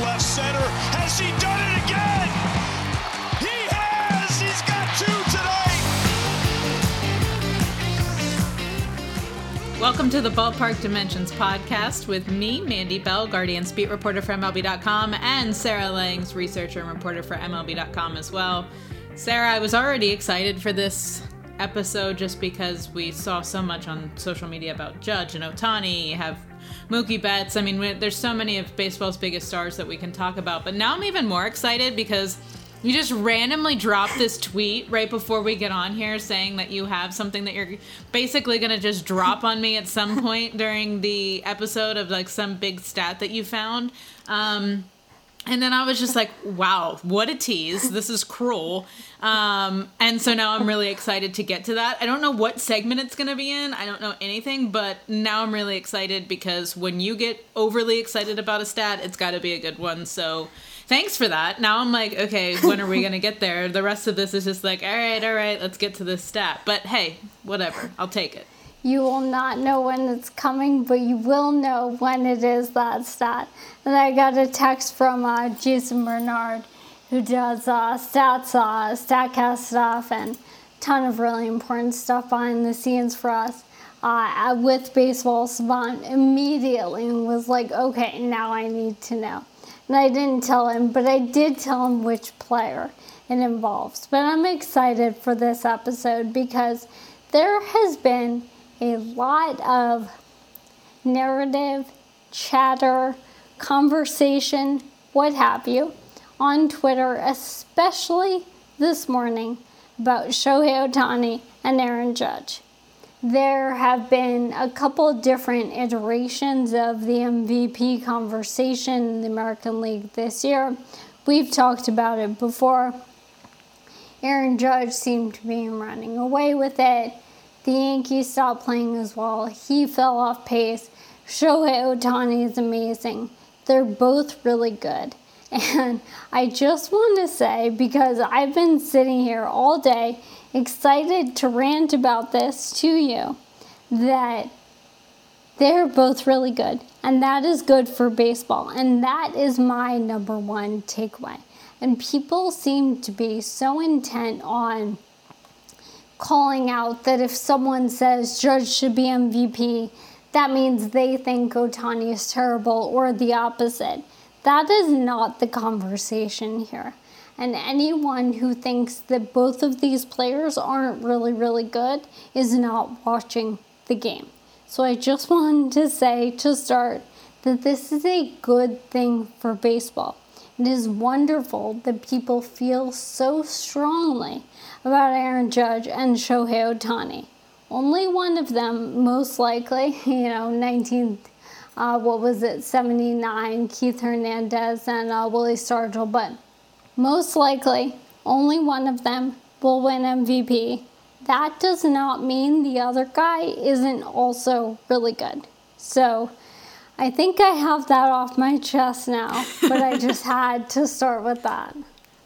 Left center. Has he done it again? He has. He's got two. Welcome to the Ballpark Dimensions podcast with me, Mandy Bell, Guardians beat reporter for MLB.com, and Sarah Langs, researcher and reporter for MLB.com as well. Sarah, I was already excited for this episode just because we saw so much on social media about Judge and Ohtani. Have Mookie Betts. I mean, there's so many of baseball's biggest stars that we can talk about. But now I'm even more excited because you just randomly dropped this tweet right before we get on here saying that you have something that you're basically going to just drop on me at some point during the episode of like some big stat that you found. Um, and then I was just like, wow, what a tease. This is cruel. Um, and so now I'm really excited to get to that. I don't know what segment it's going to be in. I don't know anything, but now I'm really excited because when you get overly excited about a stat, it's got to be a good one. So thanks for that. Now I'm like, okay, when are we going to get there? The rest of this is just like, all right, all right, let's get to this stat. But hey, whatever. I'll take it. You will not know when it's coming, but you will know when it is that stat. And I got a text from uh, Jason Bernard, who does uh, stats, uh, StatCast stuff, and ton of really important stuff behind the scenes for us. Uh, with Baseball Savant, immediately was like, okay, now I need to know. And I didn't tell him, but I did tell him which player it involves. But I'm excited for this episode because there has been a lot of narrative, chatter, conversation, what have you, on Twitter, especially this morning, about Shohei Ohtani and Aaron Judge. There have been a couple different iterations of the MVP conversation in the American League this year. We've talked about it before. Aaron Judge seemed to be running away with it. The Yankees stopped playing as well. He fell off pace. Shohei Ohtani is amazing. They're both really good. And I just want to say, because I've been sitting here all day excited to rant about this to you, that they're both really good. And that is good for baseball. And that is my number one takeaway. And people seem to be so intent on calling out that if someone says Judge should be MVP, that means they think Ohtani is terrible or the opposite. That is not the conversation here. And anyone who thinks that both of these players aren't really, really good is not watching the game. So I just wanted to say to start that this is a good thing for baseball. It is wonderful that people feel so strongly about Aaron Judge and Shohei Ohtani. Only one of them, most likely, you know, 19th, uh, what was it, 79, Keith Hernandez and uh, Willie Stargell, but most likely only one of them will win MVP. That does not mean the other guy isn't also really good. So I think I have that off my chest now, but I just had to start with that.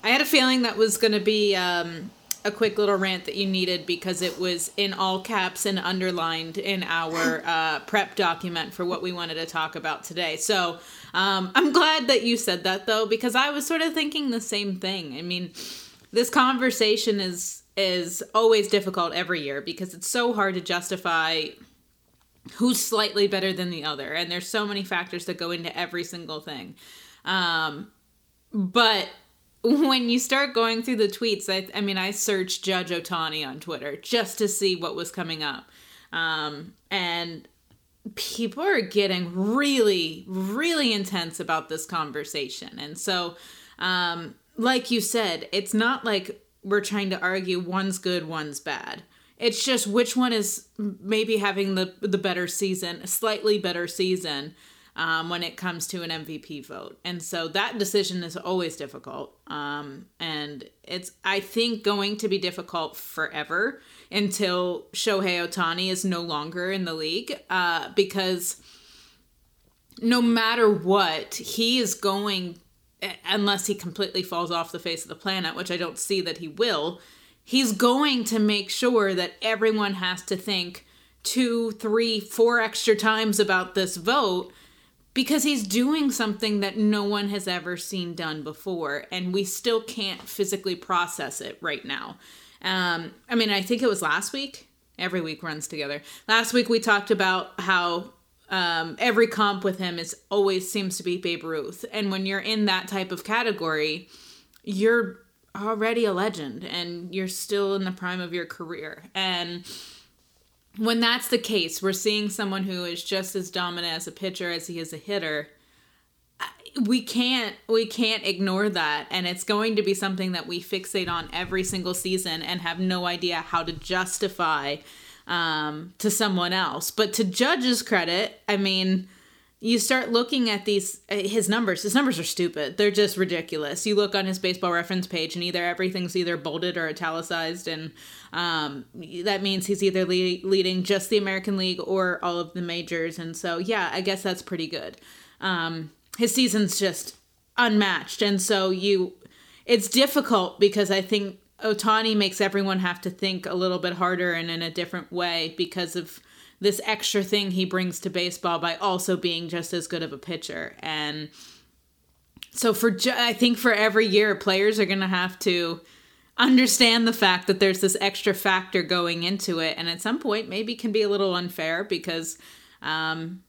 I had a feeling that was going to be um, a quick little rant that you needed because it was in all caps and underlined in our uh, prep document for what we wanted to talk about today. So um, I'm glad that you said that though, because I was sort of thinking the same thing. I mean, this conversation is is always difficult every year because it's so hard to justify who's slightly better than the other, and there's so many factors that go into every single thing. Um, but when you start going through the tweets, I, I mean, I searched Judge Ohtani on Twitter just to see what was coming up. Um, and people are getting really, really intense about this conversation. And so, um, like you said, it's not like we're trying to argue one's good, one's bad. It's just which one is maybe having the the better season, slightly better season um, when it comes to an MVP vote. And so that decision is always difficult. Um, and it's, I think, going to be difficult forever until Shohei Ohtani is no longer in the league uh, because no matter what, he is going, unless he completely falls off the face of the planet, which I don't see that he will, he's going to make sure that everyone has to think two, three, four extra times about this vote because he's doing something that no one has ever seen done before and we still can't physically process it right now. Um, i mean i think it was last week. Every week runs together. Last week we talked about how um, every comp with him is always seems to be babe ruth. And when you're in that type of category you're already a legend and you're still in the prime of your career. And when that's the case, we're seeing someone who is just as dominant as a pitcher as he is a hitter. We can't we can't ignore that and it's going to be something that we fixate on every single season and have no idea how to justify um, to someone else. But to Judge's credit, I mean, you start looking at these uh, his numbers. His numbers are stupid. They're just ridiculous. You look on his baseball reference page and either everything's either bolded or italicized and um, that means he's either le- leading just the american league or all of the majors and so yeah i guess that's pretty good. Um, his season's just unmatched and so you it's difficult because i think ohtani makes everyone have to think a little bit harder and in a different way because of this extra thing he brings to baseball by also being just as good of a pitcher. And so for I think for every year players are going to have to understand the fact that there's this extra factor going into it and at some point maybe can be a little unfair because um,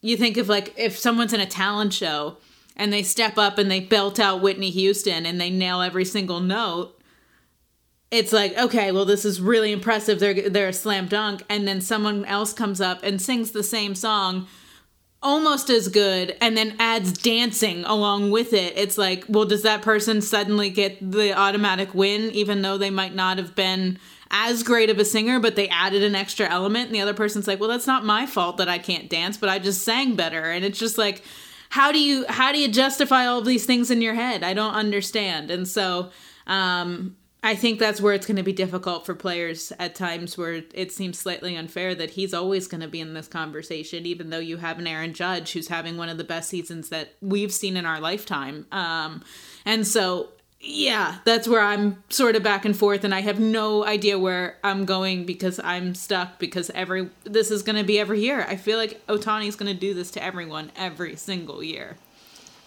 you think of like if someone's in a talent show and they step up and they belt out Whitney Houston and they nail every single note it's like okay well this is really impressive. They're they're a slam dunk. And then someone else comes up and sings the same song almost as good and then adds dancing along with it. It's like well does that person suddenly get the automatic win even though they might not have been as great of a singer but they added an extra element? And the other person's like well that's not my fault that I can't dance but I just sang better. And it's just like how do you how do you justify all of these things in your head? I don't understand. And so um I think that's where it's going to be difficult for players at times where it seems slightly unfair that he's always going to be in this conversation, even though you have an Aaron Judge who's having one of the best seasons that we've seen in our lifetime. Um, and so, yeah, that's where I'm sort of back and forth, and I have no idea where I'm going because I'm stuck because every this is going to be every year. I feel like Ohtani's going to do this to everyone every single year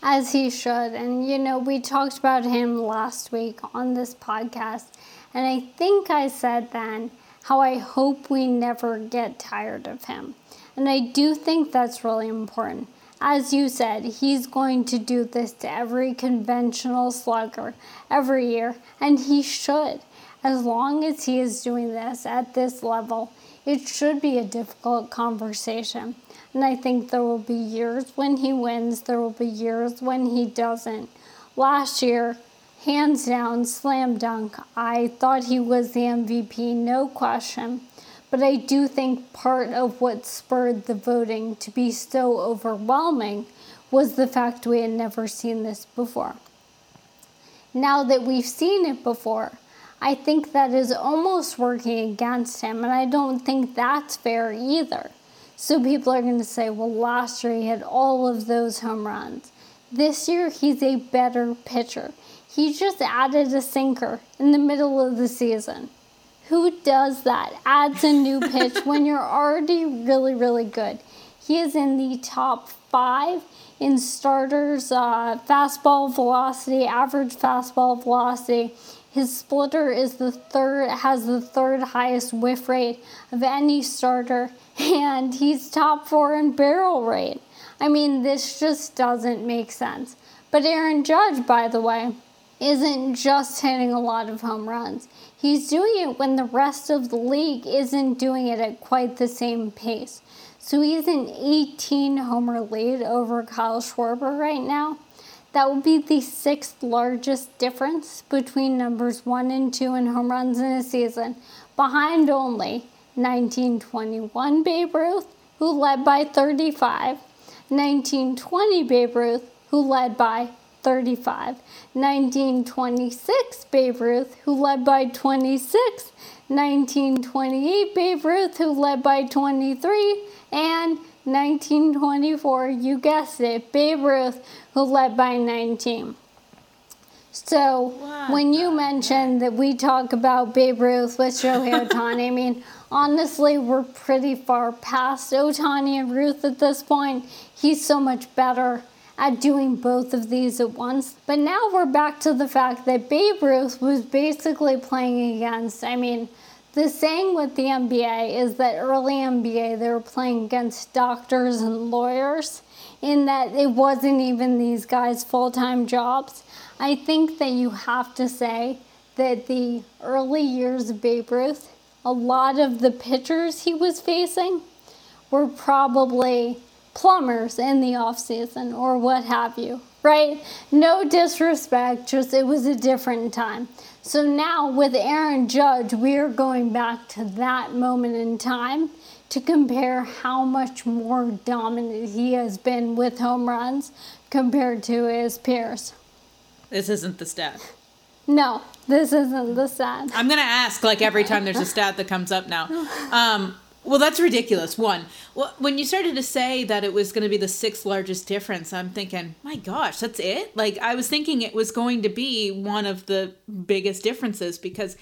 as he should. And you know, we talked about him last week on this podcast, and I think I said then how I hope we never get tired of him. And I do think that's really important. As you said, he's going to do this to every conventional slugger every year, and he should. As long as he is doing this at this level, it should be a difficult conversation. And I think there will be years when he wins, there will be years when he doesn't. Last year, hands down, slam dunk. I thought he was the MVP, no question. But I do think part of what spurred the voting to be so overwhelming was the fact we had never seen this before. Now that we've seen it before, I think that is almost working against him, and I don't think that's fair either. So people are going to say, well, last year he had all of those home runs. This year he's a better pitcher. He just added a sinker in the middle of the season. Who does that? Adds a new pitch when you're already really, really good. He is in the top five in starters, uh, fastball velocity, average fastball velocity. His splitter is the third, has the third highest whiff rate of any starter and he's top four in barrel rate. I mean, this just doesn't make sense. But Aaron Judge, by the way, isn't just hitting a lot of home runs. He's doing it when the rest of the league isn't doing it at quite the same pace. So he's an 18 homer lead over Kyle Schwarber right now. That would be the sixth largest difference between numbers one and two in home runs in a season, behind only 1921 Babe Ruth, who led by 35, 1920 Babe Ruth, who led by 35, 1926 Babe Ruth, who led by 26, 1928 Babe Ruth, who led by 23, and 1924, you guessed it, Babe Ruth, who led by 19. So What when you mentioned that we talk about Babe Ruth with Shohei Ohtani, I mean, honestly, we're pretty far past Ohtani and Ruth at this point. He's so much better at doing both of these at once. But now we're back to the fact that Babe Ruth was basically playing against, I mean, the saying with the NBA is that early NBA they were playing against doctors and lawyers, in that it wasn't even these guys' full time jobs. I think that you have to say that the early years of Babe Ruth, a lot of the pitchers he was facing were probably plumbers in the off season or what have you, right? No disrespect, just it was a different time. So now with Aaron Judge, we are going back to that moment in time to compare how much more dominant he has been with home runs compared to his peers. This isn't the stat. No, this isn't the stat. I'm gonna ask like every time there's a stat that comes up now. Um, well, that's ridiculous. One, well, when you started to say that it was going to be the sixth largest difference, I'm thinking, my gosh, that's it. Like I was thinking it was going to be one of the biggest differences because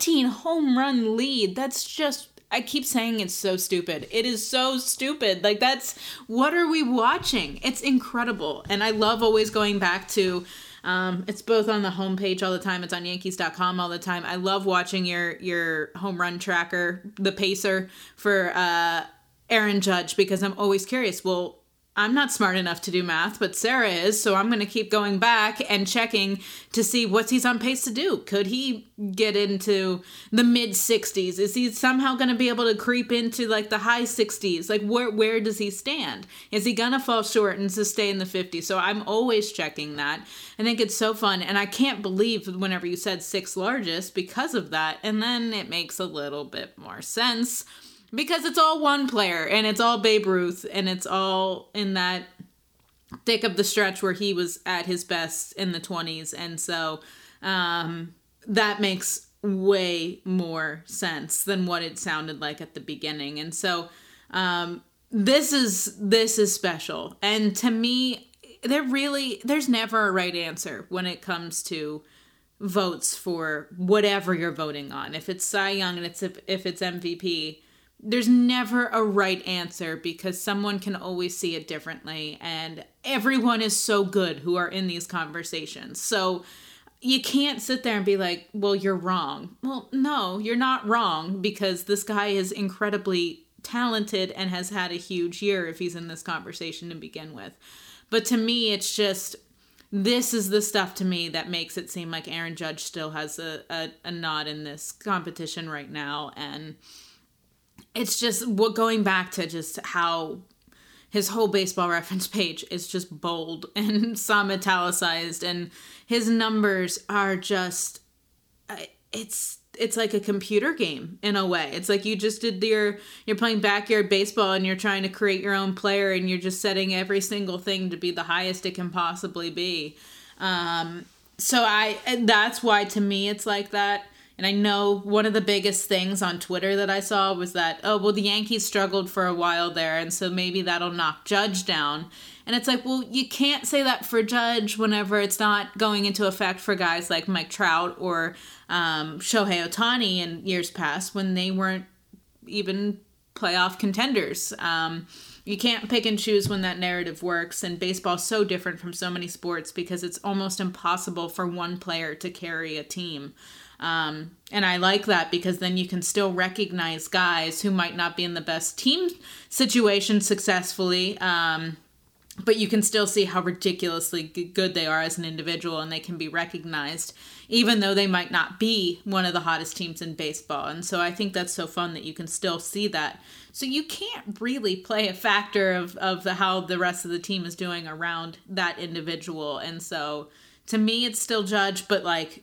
18 home run lead. That's just. I keep saying it's so stupid. It is so stupid. Like that's what are we watching? It's incredible, and I love always going back to. Um, it's both on the homepage all the time. It's on Yankees.com all the time. I love watching your your home run tracker, the pacer for uh, Aaron Judge, because I'm always curious. Well, I'm not smart enough to do math, but Sarah is, so I'm going to keep going back and checking to see what's he's on pace to do. Could he get into the mid 60s? Is he somehow going to be able to creep into like the high 60s? Like where where does he stand? Is he going to fall short and stay in the 50s? So I'm always checking that. I think it's so fun and I can't believe whenever you said sixth largest because of that. And then it makes a little bit more sense because it's all one player and it's all Babe Ruth and it's all in that thick of the stretch where he was at his best in the 20s and so um, that makes way more sense than what it sounded like at the beginning and so um, this is this is special and to me there really there's never a right answer when it comes to votes for whatever you're voting on. If it's cy young and it's if, if it's mvp there's never a right answer because someone can always see it differently and everyone is so good who are in these conversations. So you can't sit there and be like well you're wrong. Well no you're not wrong because this guy is incredibly talented and has had a huge year if he's in this conversation to begin with. But to me it's just this is the stuff to me that makes it seem like Aaron Judge still has a, a, a nod in this competition right now and it's just what going back to just how his whole baseball reference page is just bold and some italicized and his numbers are just it's it's like a computer game in a way. It's like you just did your you're playing backyard baseball and you're trying to create your own player and you're just setting every single thing to be the highest it can possibly be. Um so i that's why to me it's like that and I know one of the biggest things on Twitter that I saw was that, oh, well, the Yankees struggled for a while there, and so maybe that'll knock Judge down. And it's like, well, you can't say that for Judge whenever it's not going into effect for guys like Mike Trout or um, Shohei Ohtani in years past when they weren't even playoff contenders. Um, you can't pick and choose when that narrative works, and baseball's so different from so many sports because it's almost impossible for one player to carry a team. Um, and I like that because then you can still recognize guys who might not be in the best team situation successfully. Um, but you can still see how ridiculously good they are as an individual and they can be recognized even though they might not be one of the hottest teams in baseball and so i think that's so fun that you can still see that so you can't really play a factor of, of the how the rest of the team is doing around that individual and so to me it's still judged, but like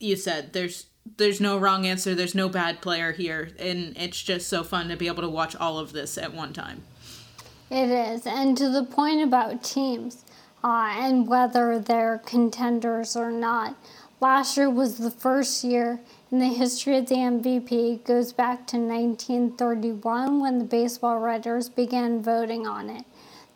you said there's there's no wrong answer there's no bad player here and it's just so fun to be able to watch all of this at one time It is. And to the point about teams uh, and whether they're contenders or not, last year was the first year in the history of the MVP, goes back to 1931 when the baseball writers began voting on it,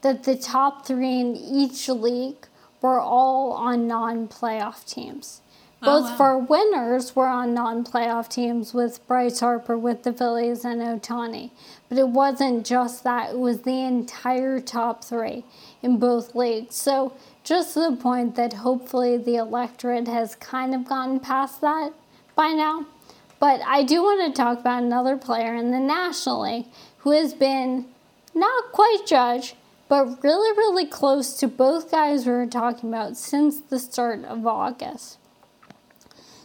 that the top three in each league were all on non playoff teams. Oh, both wow. for winners were on non playoff teams with Bryce Harper with the Phillies and Ohtani. But it wasn't just that, it was the entire top three in both leagues. So, just to the point that hopefully the electorate has kind of gotten past that by now. But I do want to talk about another player in the National League who has been not quite judged, but really, really close to both guys we were talking about since the start of August.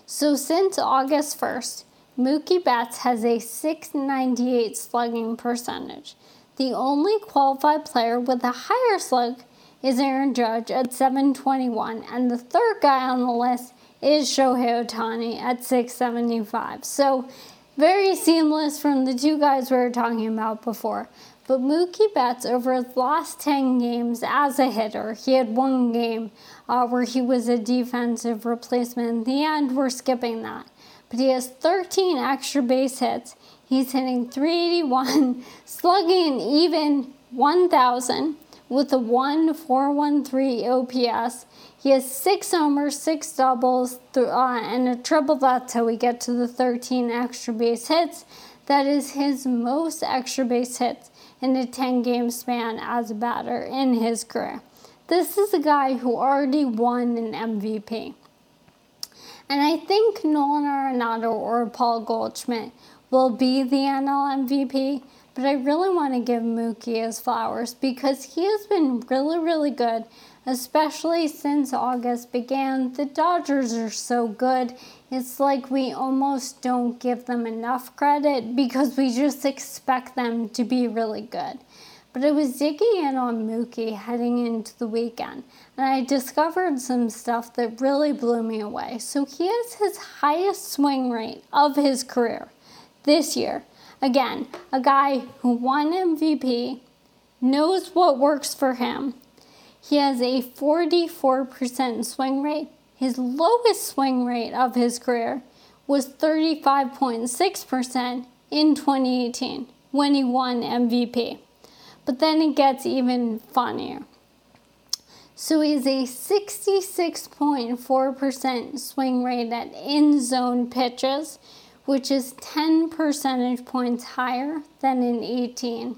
So since August 1st, Mookie Betts has a 698 slugging percentage. The only qualified player with a higher slug is Aaron Judge at 721, and the third guy on the list is Shohei Ohtani at 675. So very seamless from the two guys we were talking about before. But Mookie Betts, over his last 10 games as a hitter, he had one game uh, where he was a defensive replacement. In the end, we're skipping that. But he has 13 extra base hits. He's hitting 381, slugging even 1,000 with a 1.413 OPS. He has six homers, six doubles, th- uh, and a triple. That's how we get to the 13 extra base hits. That is his most extra base hits in a 10 game span as a batter in his career. This is a guy who already won an MVP. And I think Nolan Arenado or Paul Goldschmidt will be the NL MVP, but I really want to give Mookie his flowers because he has been really, really good, especially since August began. The Dodgers are so good. It's like we almost don't give them enough credit because we just expect them to be really good. But I was digging in on Mookie heading into the weekend, and I discovered some stuff that really blew me away. So he has his highest swing rate of his career this year. Again, a guy who won MVP, knows what works for him. He has a 44% swing rate. His lowest swing rate of his career was 35.6% in 2018 when he won MVP. But then it gets even funnier. So he's a 66.4% swing rate at in zone pitches, which is 10 percentage points higher than in 18.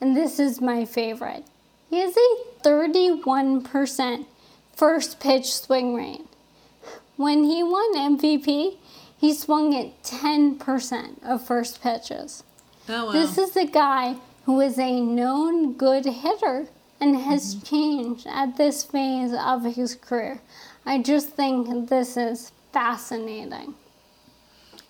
And this is my favorite. He has a 31% first pitch swing rate. When he won MVP, he swung at 10% of first pitches. oh wow This is a guy who is a known good hitter and has mm-hmm. changed at this phase of his career. I just think this is fascinating.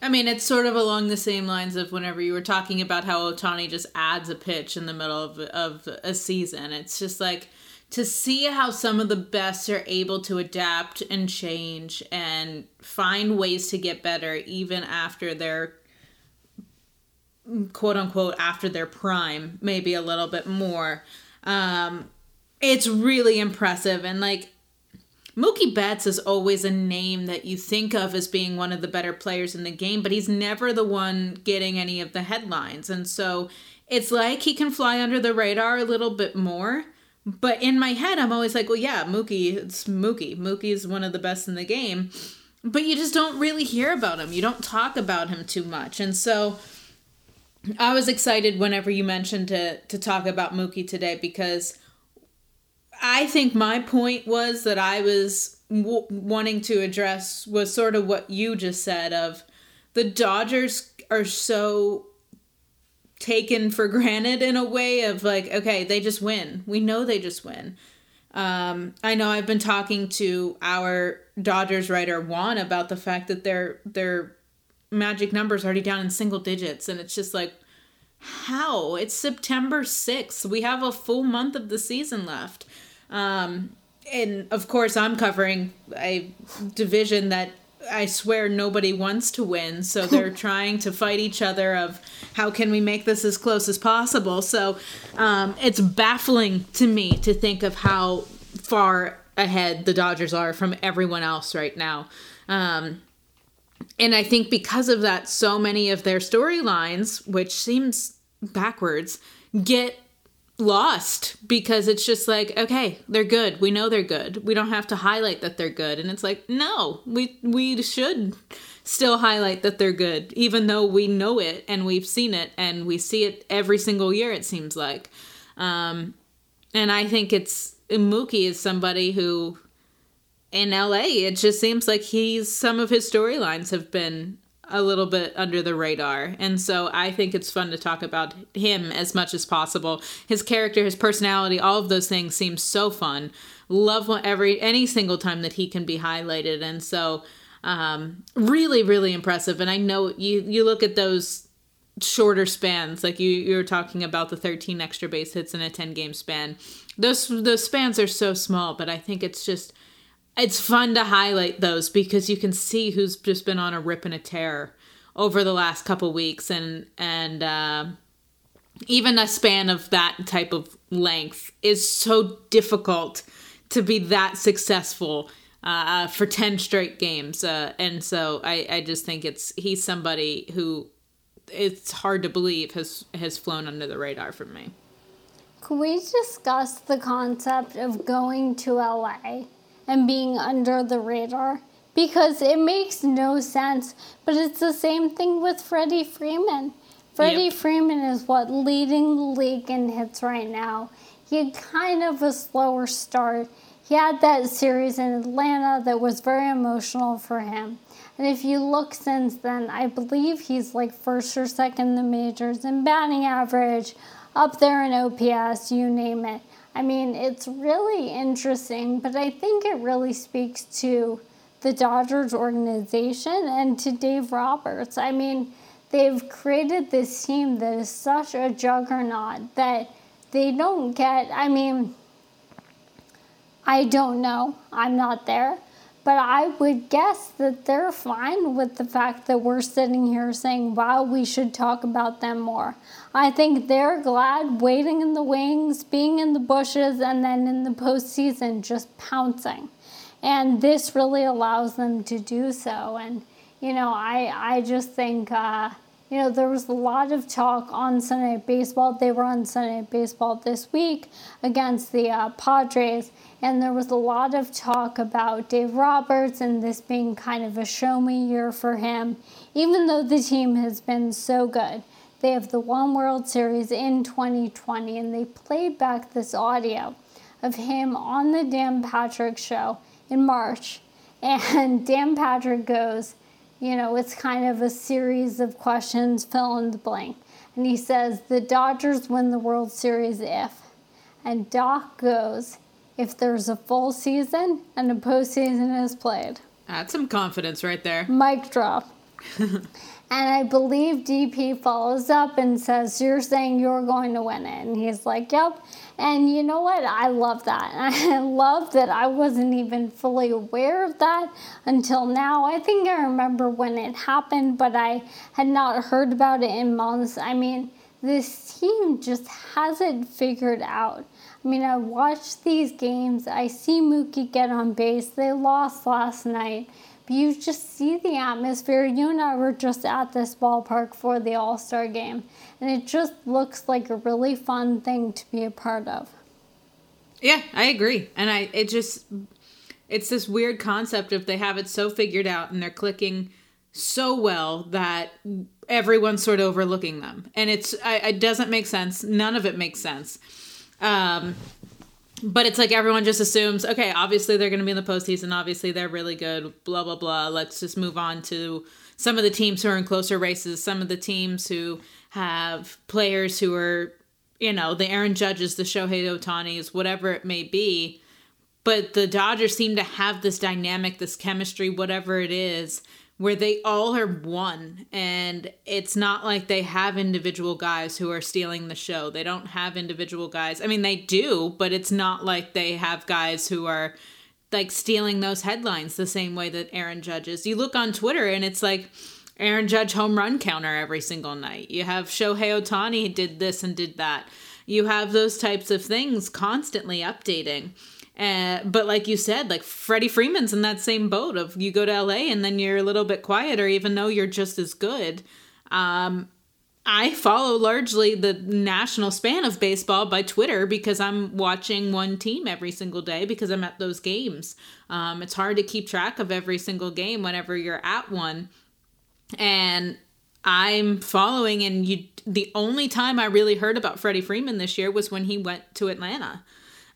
I mean, it's sort of along the same lines of whenever you were talking about how Ohtani just adds a pitch in the middle of, of a season. It's just like to see how some of the best are able to adapt and change and find ways to get better even after their quote unquote after their prime, maybe a little bit more. Um, it's really impressive and like Mookie Betts is always a name that you think of as being one of the better players in the game, but he's never the one getting any of the headlines. And so it's like he can fly under the radar a little bit more. But in my head, I'm always like, well, yeah, Mookie, it's Mookie. Mookie is one of the best in the game. But you just don't really hear about him. You don't talk about him too much. And so I was excited whenever you mentioned to, to talk about Mookie today because I think my point was that I was w- wanting to address was sort of what you just said of the Dodgers are so taken for granted in a way of like, okay, they just win. We know they just win. Um, I know I've been talking to our Dodgers writer Juan about the fact that their their magic numbers already down in single digits, and it's just like, how? It's September sixth. We have a full month of the season left. Um, and of course, I'm covering a division that I swear nobody wants to win. So they're trying to fight each other of how can we make this as close as possible. So um, it's baffling to me to think of how far ahead the Dodgers are from everyone else right now. Um, and I think because of that, so many of their storylines, which seems backwards, get lost because it's just like okay they're good. We know they're good. We don't have to highlight that they're good. And it's like no we we should still highlight that they're good even though we know it and we've seen it and we see it every single year it seems like. Um and i think it's mookie is somebody who in la it just seems like he's some of his storylines have been a little bit under the radar. And so I think it's fun to talk about him as much as possible. His character, his personality, all of those things seem so fun. Love every any single time that he can be highlighted. And so um really really impressive and I know you you look at those shorter spans like you you were talking about the 13 extra base hits in a 10 game span. Those those spans are so small, but I think it's just it's fun to highlight those because you can see who's just been on a rip and a tear over the last couple weeks and and uh, even a span of that type of length is so difficult to be that successful uh, for 10 straight games uh, and so I, I just think it's he's somebody who it's hard to believe has has flown under the radar for me. Can we discuss the concept of going to LA and being under the radar? Because it makes no sense, but it's the same thing with Freddie Freeman. Freddie Yep. Freeman is what leading the league in hits right now. He had kind of a slower start. He had that series in Atlanta that was very emotional for him. And if you look since then, I believe he's like first or second in the majors in batting average, up there in OPS, you name it. I mean, it's really interesting, but I think it really speaks to the Dodgers organization and to Dave Roberts. I mean, they've created this team that is such a juggernaut that they don't get. I mean, I don't know. I'm not there. But I would guess that they're fine with the fact that we're sitting here saying, wow, we should talk about them more. I think they're glad waiting in the wings, being in the bushes, and then in the postseason just pouncing. And this really allows them to do so. And, you know, I, I just think, uh, you know, there was a lot of talk on Sunday Baseball. They were on Sunday Baseball this week against the uh, Padres, and there was a lot of talk about Dave Roberts and this being kind of a show me year for him, even though the team has been so good. They have the one World Series in 2020, and they played back this audio of him on the Dan Patrick show in March. And Dan Patrick goes, you know, it's kind of a series of questions, fill in the blank. And he says, the Dodgers win the World Series if. And Doc goes, if there's a full season and a postseason is played. that's some confidence right there Mic drop. and I believe DP follows up and says, You're saying you're going to win it. And he's like, Yep. And you know what? I love that. I love that I wasn't even fully aware of that until now. I think I remember when it happened, but I had not heard about it in months. I mean, this team just has it figured out. I mean, I watch these games, I see Mookie get on base. They lost last night. But you just see the atmosphere. You and I were just at this ballpark for the All Star game, and it just looks like a really fun thing to be a part of. Yeah, I agree. And I it just it's this weird concept of they have it so figured out and they're clicking so well that everyone's sort of overlooking them. And it's I, it doesn't make sense. None of it makes sense. Um but it's like everyone just assumes, okay, obviously they're going to be in the postseason. Obviously they're really good. Blah blah blah. Let's just move on to some of the teams who are in closer races, some of the teams who have players who are, you know, the Aaron Judges, the Shohei Ohtanis, whatever it may be. But the Dodgers seem to have this dynamic, this chemistry, whatever it is, where they all are one. And it's not like they have individual guys who are stealing the show. They don't have individual guys. I mean, they do, but it's not like they have guys who are like stealing those headlines the same way that Aaron Judge is. You look on Twitter and it's like Aaron Judge home run counter every single night. You have Shohei ohtani did this and did that. You have those types of things constantly updating. Uh, but like you said, like Freddie Freeman's in that same boat of you go to LA and then you're a little bit quieter, even though you're just as good. Um, I follow largely the national span of baseball by Twitter because I'm watching one team every single day because I'm at those games. Um, it's hard to keep track of every single game whenever you're at one. And I'm following, and you. The only time I really heard about Freddie Freeman this year was when he went to Atlanta.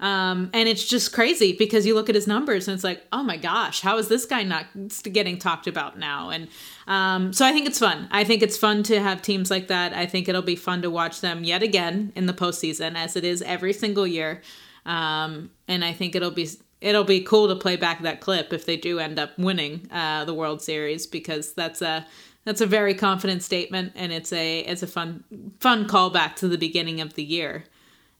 Um, and it's just crazy because you look at his numbers and it's like, oh my gosh, how is this guy not getting talked about now? And um, so I think it's fun. I think it's fun to have teams like that. I think it'll be fun to watch them yet again in the postseason, as it is every single year. Um, and I think it'll be it'll be cool to play back that clip if they do end up winning uh, the World Series because that's a that's a very confident statement and it's a it's a fun fun callback to the beginning of the year.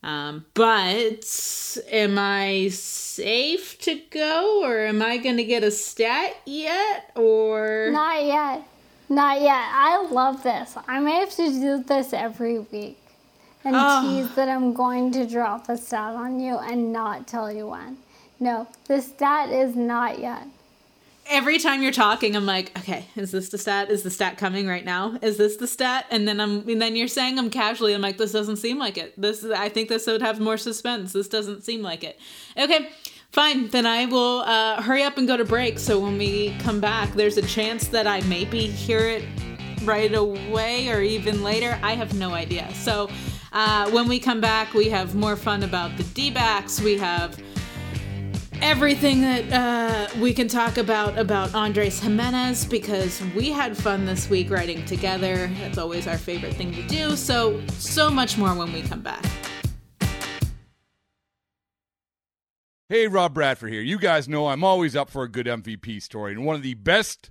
Um, but am I safe to go or am I going to get a stat yet or Not yet. Not yet. I love this. I may have to do this every week and Oh. tease that I'm going to drop a stat on you and not tell you when. No, the stat is not yet. Every time you're talking I'm like, okay, is this the stat? Is the stat coming right now? Is this the stat? And then I'm and then you're saying I'm casually I'm like this doesn't seem like it. This I think this would have more suspense. This doesn't seem like it. Okay. Fine, then I will uh, hurry up and go to break. So when we come back, there's a chance that I maybe hear it right away or even later. I have no idea. So uh, when we come back, we have more fun about the D backs. We have everything that uh, we can talk about about Andrés Giménez because we had fun this week writing together. That's always our favorite thing to do. So, so much more when we come back. Hey, Rob Bradford here. You guys know I'm always up for a good MVP story, and one of the best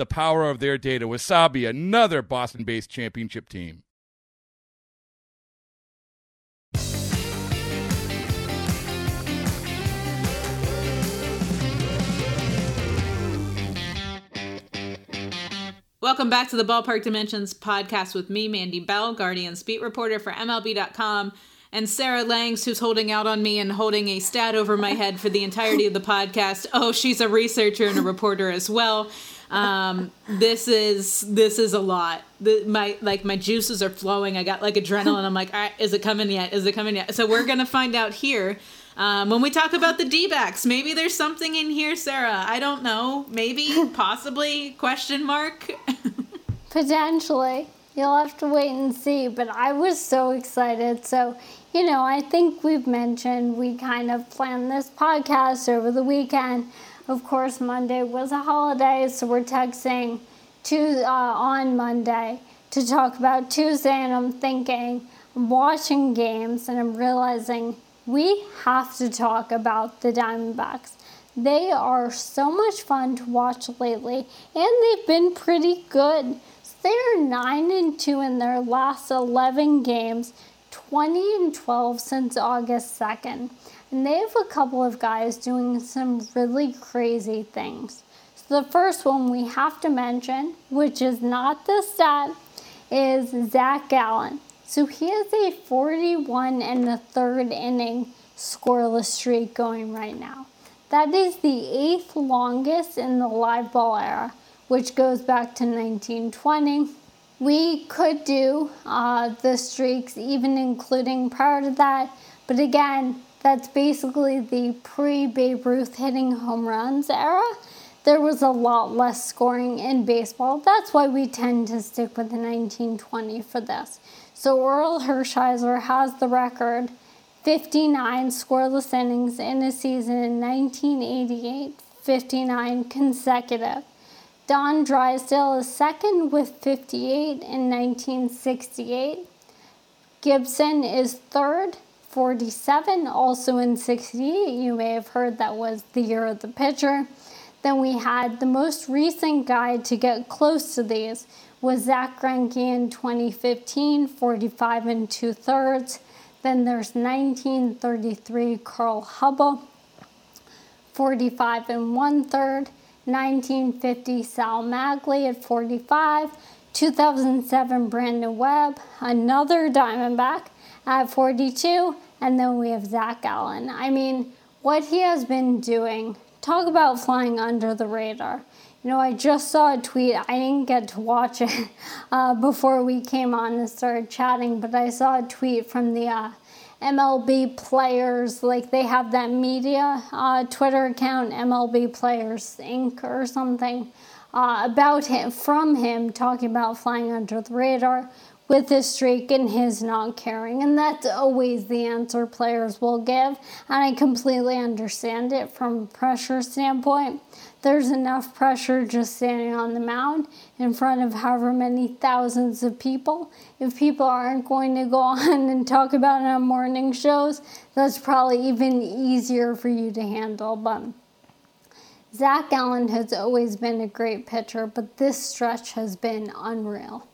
the power of their data. Wasabi, another Boston based championship team. Welcome back to the Ballpark Dimensions podcast with me, Mandy Bell, Guardians beat reporter for MLB.com, and Sarah Langs, who's holding out on me and holding a stat over my head for the entirety of the podcast. Oh, she's a researcher and a reporter as well. Um, this is this is a lot. The, my like my juices are flowing. I got like adrenaline. I'm like, all right, is it coming yet? Is it coming yet? So we're gonna find out here. Um, when we talk about the D-backs, maybe there's something in here, Sarah. I don't know. Maybe, possibly, question mark. Potentially. You'll have to wait and see, but I was so excited. So, you know, I think we've mentioned we kind of planned this podcast over the weekend. Of course, Monday was a holiday, so we're texting to, uh, on Monday to talk about Tuesday, and I'm thinking, I'm watching games, and I'm realizing we have to talk about the Diamondbacks. They are so much fun to watch lately, and they've been pretty good They are 9 and 2 in their last 11 games, 20 and 12 since August 2nd. And they have a couple of guys doing some really crazy things. So the first one we have to mention, which is not the stat, is Zach Gallen. So he has a 41 and the third inning scoreless streak going right now. That is the eighth longest in the live ball era, which goes back to 1920. We could do uh, the streaks even including prior to that, but again, that's basically the pre Babe Ruth hitting home runs era there was a lot less scoring in baseball. That's why we tend to stick with the 1920 for this. So Orel Hershiser has the record 59 scoreless innings in a season in 1988, 59 consecutive. Don Drysdale is second with 58 in 1968. Gibson is third, 47, also in 68. You may have heard that was the year of the pitcher. Then we had the most recent guide to get close to these was Zack Greinke in 2015, 45 and two thirds. Then there's 1933 Carl Hubbell, 45 and one third. 1950 Sal Maglie at 45. 2007 Brandon Webb, another Diamondback at 42. And then we have Zac Gallen. I mean, what he has been doing talk about flying under the radar. You know, I just saw a tweet. I didn't get to watch it uh, before we came on and started chatting, but I saw a tweet from the uh, MLB players. Like they have that media uh, Twitter account, MLB Players Inc. or something, uh, about him from him talking about flying under the radar with his streak and his not caring. And that's always the answer players will give. And I completely understand it from pressure standpoint. There's enough pressure just standing on the mound in front of however many thousands of people. If people aren't going to go on and talk about it on morning shows, that's probably even easier for you to handle. But Zac Gallen has always been a great pitcher, but this stretch has been unreal.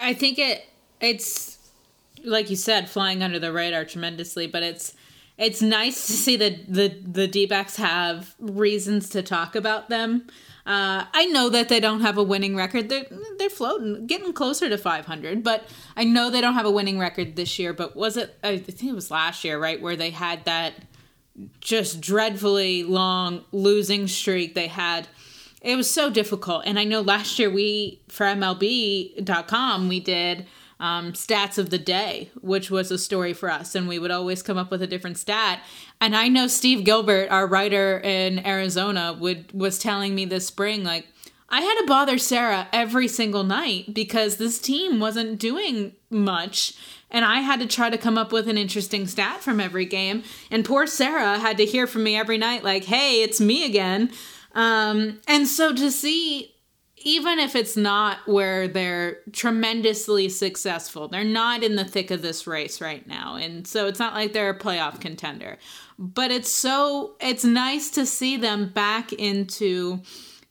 I think it it's like you said, flying under the radar tremendously, but it's it's nice to see that the the D-backs have reasons to talk about them. Uh, I know that they don't have a winning record. They're they're floating, getting closer to 500. But I know they don't have a winning record this year. But was it? I think it was last year, right, where they had that just dreadfully long losing streak. They had it was so difficult. And I know last year we, for MLB.com, we did um, stats of the day, which was a story for us. And we would always come up with a different stat. And I know Steve Gilbert, our writer in Arizona, would was telling me this spring, like, I had to bother Sarah every single night because this team wasn't doing much. And I had to try to come up with an interesting stat from every game. And poor Sarah had to hear from me every night, like, hey, it's me again. Um, and so to see, even if it's not where they're tremendously successful, they're not in the thick of this race right now. And so it's not like they're a playoff contender. But it's so, it's nice to see them back into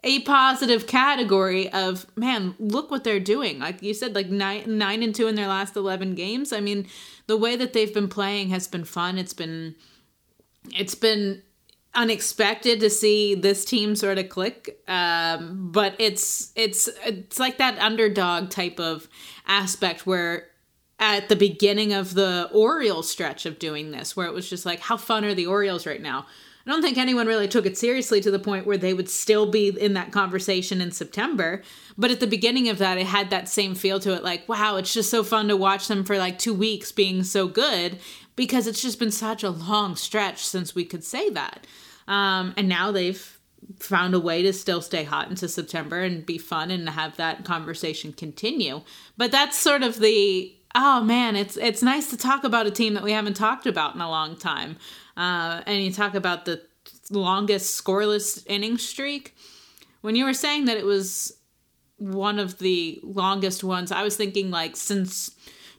a positive category of man look what they're doing like you said like nine, nine and two in their last 11 games i mean the way that they've been playing has been fun it's been it's been unexpected to see this team sort of click um, but it's it's it's like that underdog type of aspect where at the beginning of the Orioles stretch of doing this where it was just like how fun are the Orioles right now I don't think anyone really took it seriously to the point where they would still be in that conversation in September. But at the beginning of that, it had that same feel to it like, wow, it's just so fun to watch them for like two weeks being so good because it's just been such a long stretch since we could say that. Um, and now they've found a way to still stay hot into September and be fun and have that conversation continue. But that's sort of the oh man, it's it's nice to talk about a team that we haven't talked about in a long time. Uh, and you talk about the longest scoreless inning streak. When you were saying that it was one of the longest ones, I was thinking like since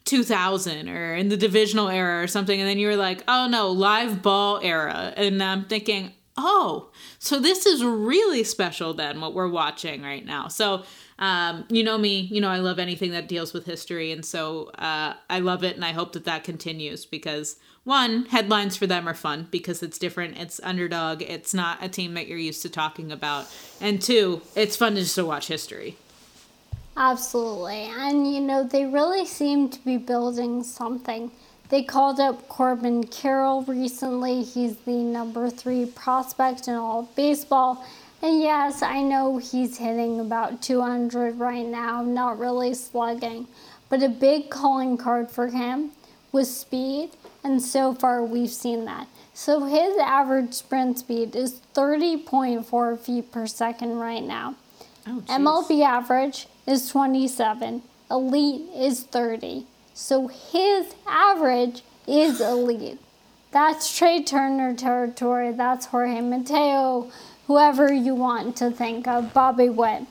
2000 or in the divisional era or something. And then you were like, oh no, live ball era. And I'm thinking, oh, so this is really special then, what we're watching right now. So Um, you know me, you know I love anything that deals with history, and so uh, I love it, and I hope that that continues because one, headlines for them are fun because it's different, it's underdog, it's not a team that you're used to talking about, and two, it's fun to just to watch history. Absolutely. And you know, they really seem to be building something. They called up Corbin Carroll recently. He's the number three prospect in all of baseball. And yes, I know he's hitting about 200 right now, not really slugging. But a big calling card for him was speed, and so far we've seen that. So his average sprint speed is 30.4 feet per second right now. Oh, MLB average is 27, elite is 30. So his average is elite. That's Trea Turner territory. That's Jorge Mateo, whoever you want to think of, Bobby Witt.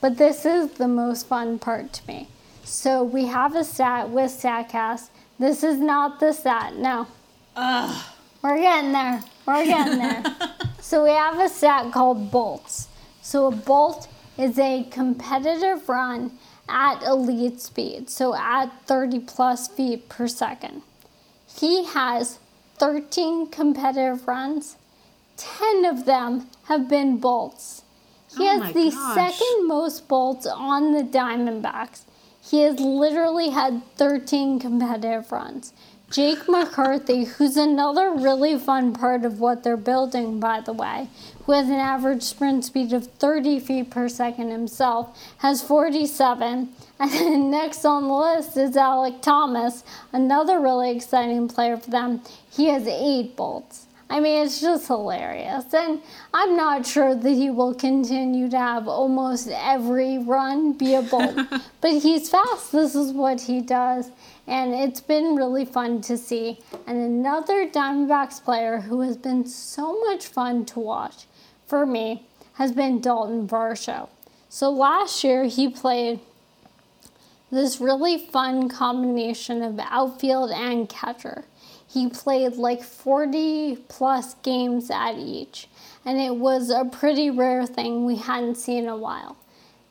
But this is the most fun part to me. So we have a stat with StatCast. This is not the stat. No. Ugh. We're getting there. We're getting there. so we have a stat called bolts. So a bolt is a competitive run at elite speed, so at 30 plus feet per second. He has 13 competitive runs, 10 of them have been bolts. He Oh has the gosh. second most bolts on the Diamondbacks. He has literally had 13 competitive runs. Jake McCarthy, who's another really fun part of what they're building, by the way, has an average sprint speed of 30 feet per second himself, has 47. And then next on the list is Alek Thomas, another really exciting player for them. He has eight bolts. I mean, it's just hilarious. And I'm not sure that he will continue to have almost every run be a bolt. but he's fast. This is what he does. And it's been really fun to see. And another Diamondbacks player who has been so much fun to watch for me has been Dalton Varsho. So last year he played this really fun combination of outfield and catcher. He played like 40 plus games at each, and it was a pretty rare thing we hadn't seen in a while.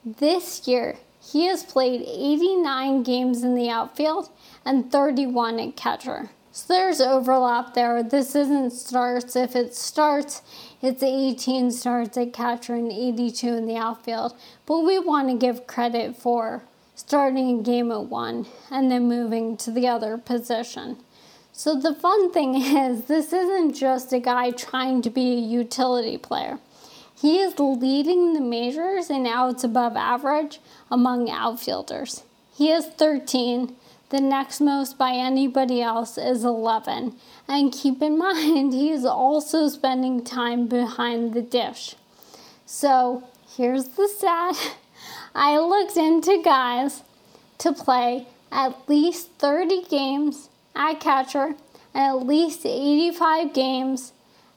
This year, he has played 89 games in the outfield and 31 at catcher. So there's overlap there. This isn't starts. If it starts, it's 18 starts at catcher and 82 in the outfield. But we want to give credit for starting a game at one and then moving to the other position. So the fun thing is, this isn't just a guy trying to be a utility player. He is leading the majors in outs above average among outfielders. He has 13. The next most by anybody else is 11. And keep in mind, he is also spending time behind the dish. So here's the stat I looked into guys to play at least 30 games at catcher and at least 85 games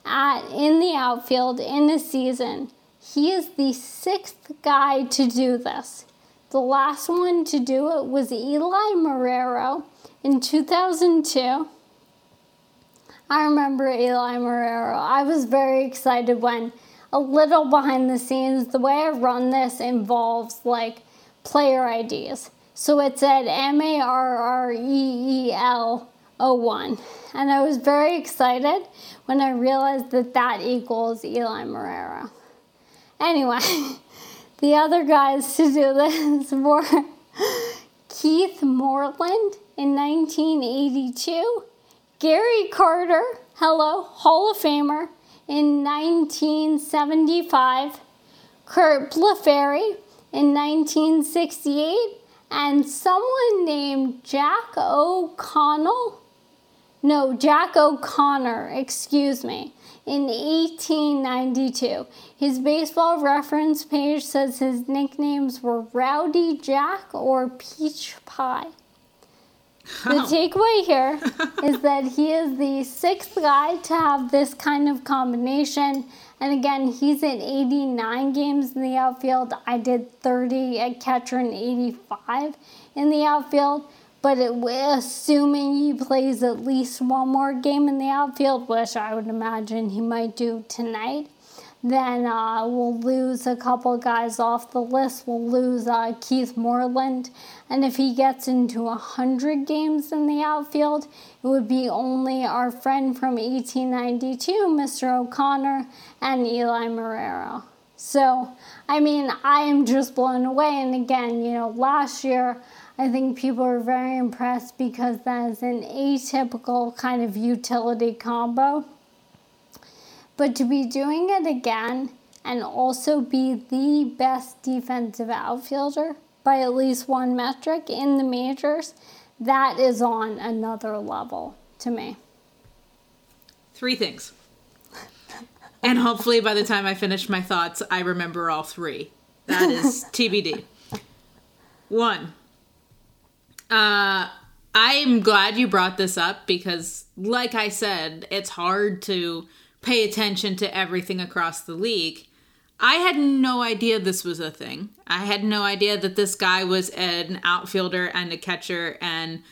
at in the outfield in a season. He is the sixth guy to do this. The last one to do it was Eli Marrero in 2002. I remember Eli Marrero. I was very excited when a little behind the scenes, the way I run this involves like player IDs. So it said M A R R E E L 01. And I was very excited when I realized that that equals Eli Marrero. Anyway, the other guys to do this were Keith Moreland in 1982, Gary Carter, hello, Hall of Famer, in 1975, Curt Blefary in 1968, and someone named Jack O'Connell no, Jack O'Connor, excuse me, in 1892. His baseball reference page says his nicknames were Rowdy Jack or Peach Pie. The takeaway here is that he is the sixth guy to have this kind of combination. And again, he's at 89 games in the outfield. I did 30 at catcher and 85 in the outfield but it, assuming he plays at least one more game in the outfield, which I would imagine he might do tonight, then uh, we'll lose a couple guys off the list. We'll lose uh, Keith Moreland. And if he gets into 100 games in the outfield, it would be only our friend from 1892, Mr. O'Connor, and Eli Marrero. So, I mean, I am just blown away. And again, you know, last year, I think people were very impressed because that is an atypical kind of utility combo. But to be doing it again and also be the best defensive outfielder by at least one metric in the majors, that is on another level to me. Three things. And hopefully by the time I finish my thoughts, I remember all three. That is TBD. One, uh, I'm glad you brought this up because, like I said, it's hard to pay attention to everything across the league. I had no idea this was a thing. I had no idea that this guy was an outfielder and a catcher and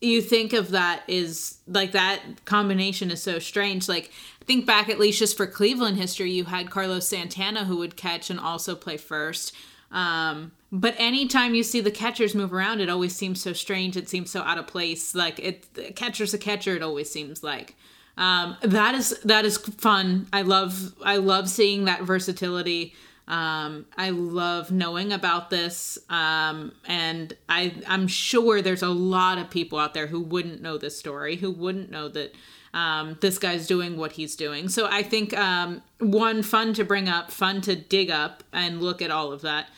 you think of that is like that combination is so strange. Like think back at least just for Cleveland history, you had Carlos Santana who would catch and also play first. Um, but anytime you see the catchers move around, it always seems so strange. It seems so out of place. Like it, catcher's a catcher. It always seems like. Um, that is that is fun. I love I love seeing that versatility. Um, I love knowing about this, um, and I I'm sure there's a lot of people out there who wouldn't know this story, who wouldn't know that um, this guy's doing what he's doing. So I think um, one fun to bring up, fun to dig up and look at all of that.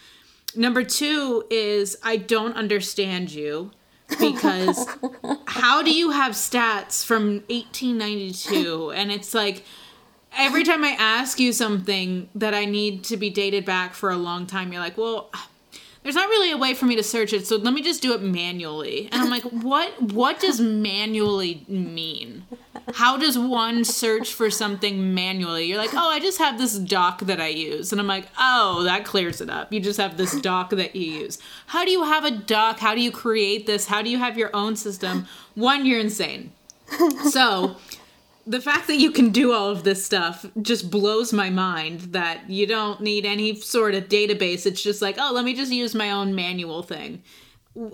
Number two is I don't understand you because how do you have stats from 1892 and it's like every time i ask you something that i need to be dated back for a long time you're like well there's not really a way for me to search it so let me just do it manually. And i'm like what what does manually mean? How does one search for something manually? You're like oh i just have this doc that i use. And i'm like oh that clears it up. You just have this doc that you use. How do you have a doc how do you create this? How do you have your own system? One you're insane. So the fact that you can do all of this stuff just blows my mind that you don't need any sort of database. It's just like, oh, let me just use my own manual thing.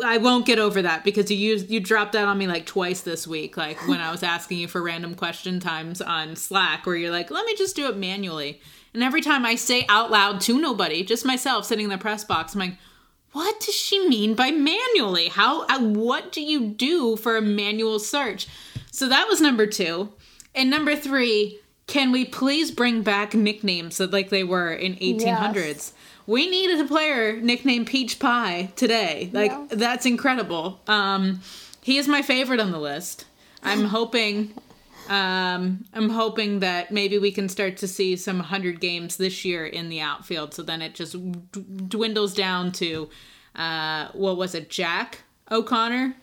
I won't get over that because you used you dropped that on me like twice this week, like when I was asking you for random question times on Slack, where you're like, let me just do it manually. And every time I say out loud to nobody, just myself sitting in the press box, I'm like, what does she mean by manually? How, uh, what do you do for a manual search? So that was number two. And number three, can we please bring back nicknames like they were in 1800s? Yes. We needed a player nicknamed Peach Pie today. Like yeah. that's incredible. Um, he is my favorite on the list. I'm hoping um, I'm hoping that maybe we can start to see some 100 games this year in the outfield. So then it just d- dwindles down to, uh, what was it, Jack O'Connor?